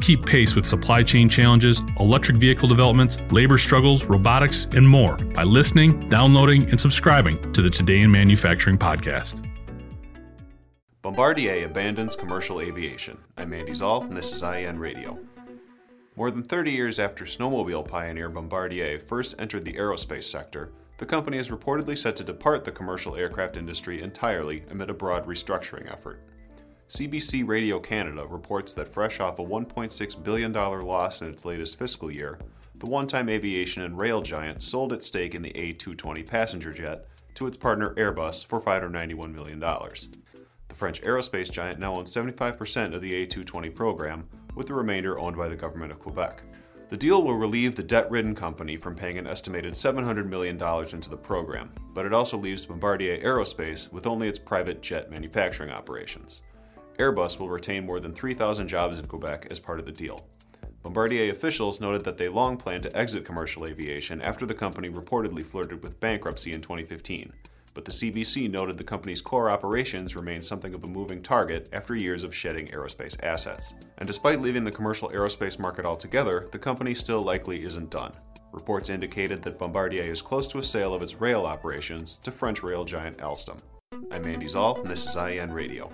Keep pace with supply chain challenges, electric vehicle developments, labor struggles, robotics, and more by listening, downloading, and subscribing to the Today in Manufacturing podcast. Bombardier abandons commercial aviation. I'm Andy Szal, and this is IEN Radio. More than 30 years after snowmobile pioneer Bombardier first entered the aerospace sector, the company is reportedly set to depart the commercial aircraft industry entirely amid a broad restructuring effort. CBC Radio Canada reports that fresh off a $1.6 billion loss in its latest fiscal year, the one time aviation and rail giant sold its stake in the A220 passenger jet to its partner Airbus for $591 million. The French aerospace giant now owns 75% of the A220 program, with the remainder owned by the government of Quebec. The deal will relieve the debt ridden company from paying an estimated $700 million into the program, but it also leaves Bombardier Aerospace with only its private jet manufacturing operations. Airbus will retain more than 3,000 jobs in Quebec as part of the deal. Bombardier officials noted that they long planned to exit commercial aviation after the company reportedly flirted with bankruptcy in 2015. But the CBC noted the company's core operations remain something of a moving target after years of shedding aerospace assets. And despite leaving the commercial aerospace market altogether, the company still likely isn't done. Reports indicated that Bombardier is close to a sale of its rail operations to French rail giant Alstom. I'm Andy Szal, and this is IEN Radio.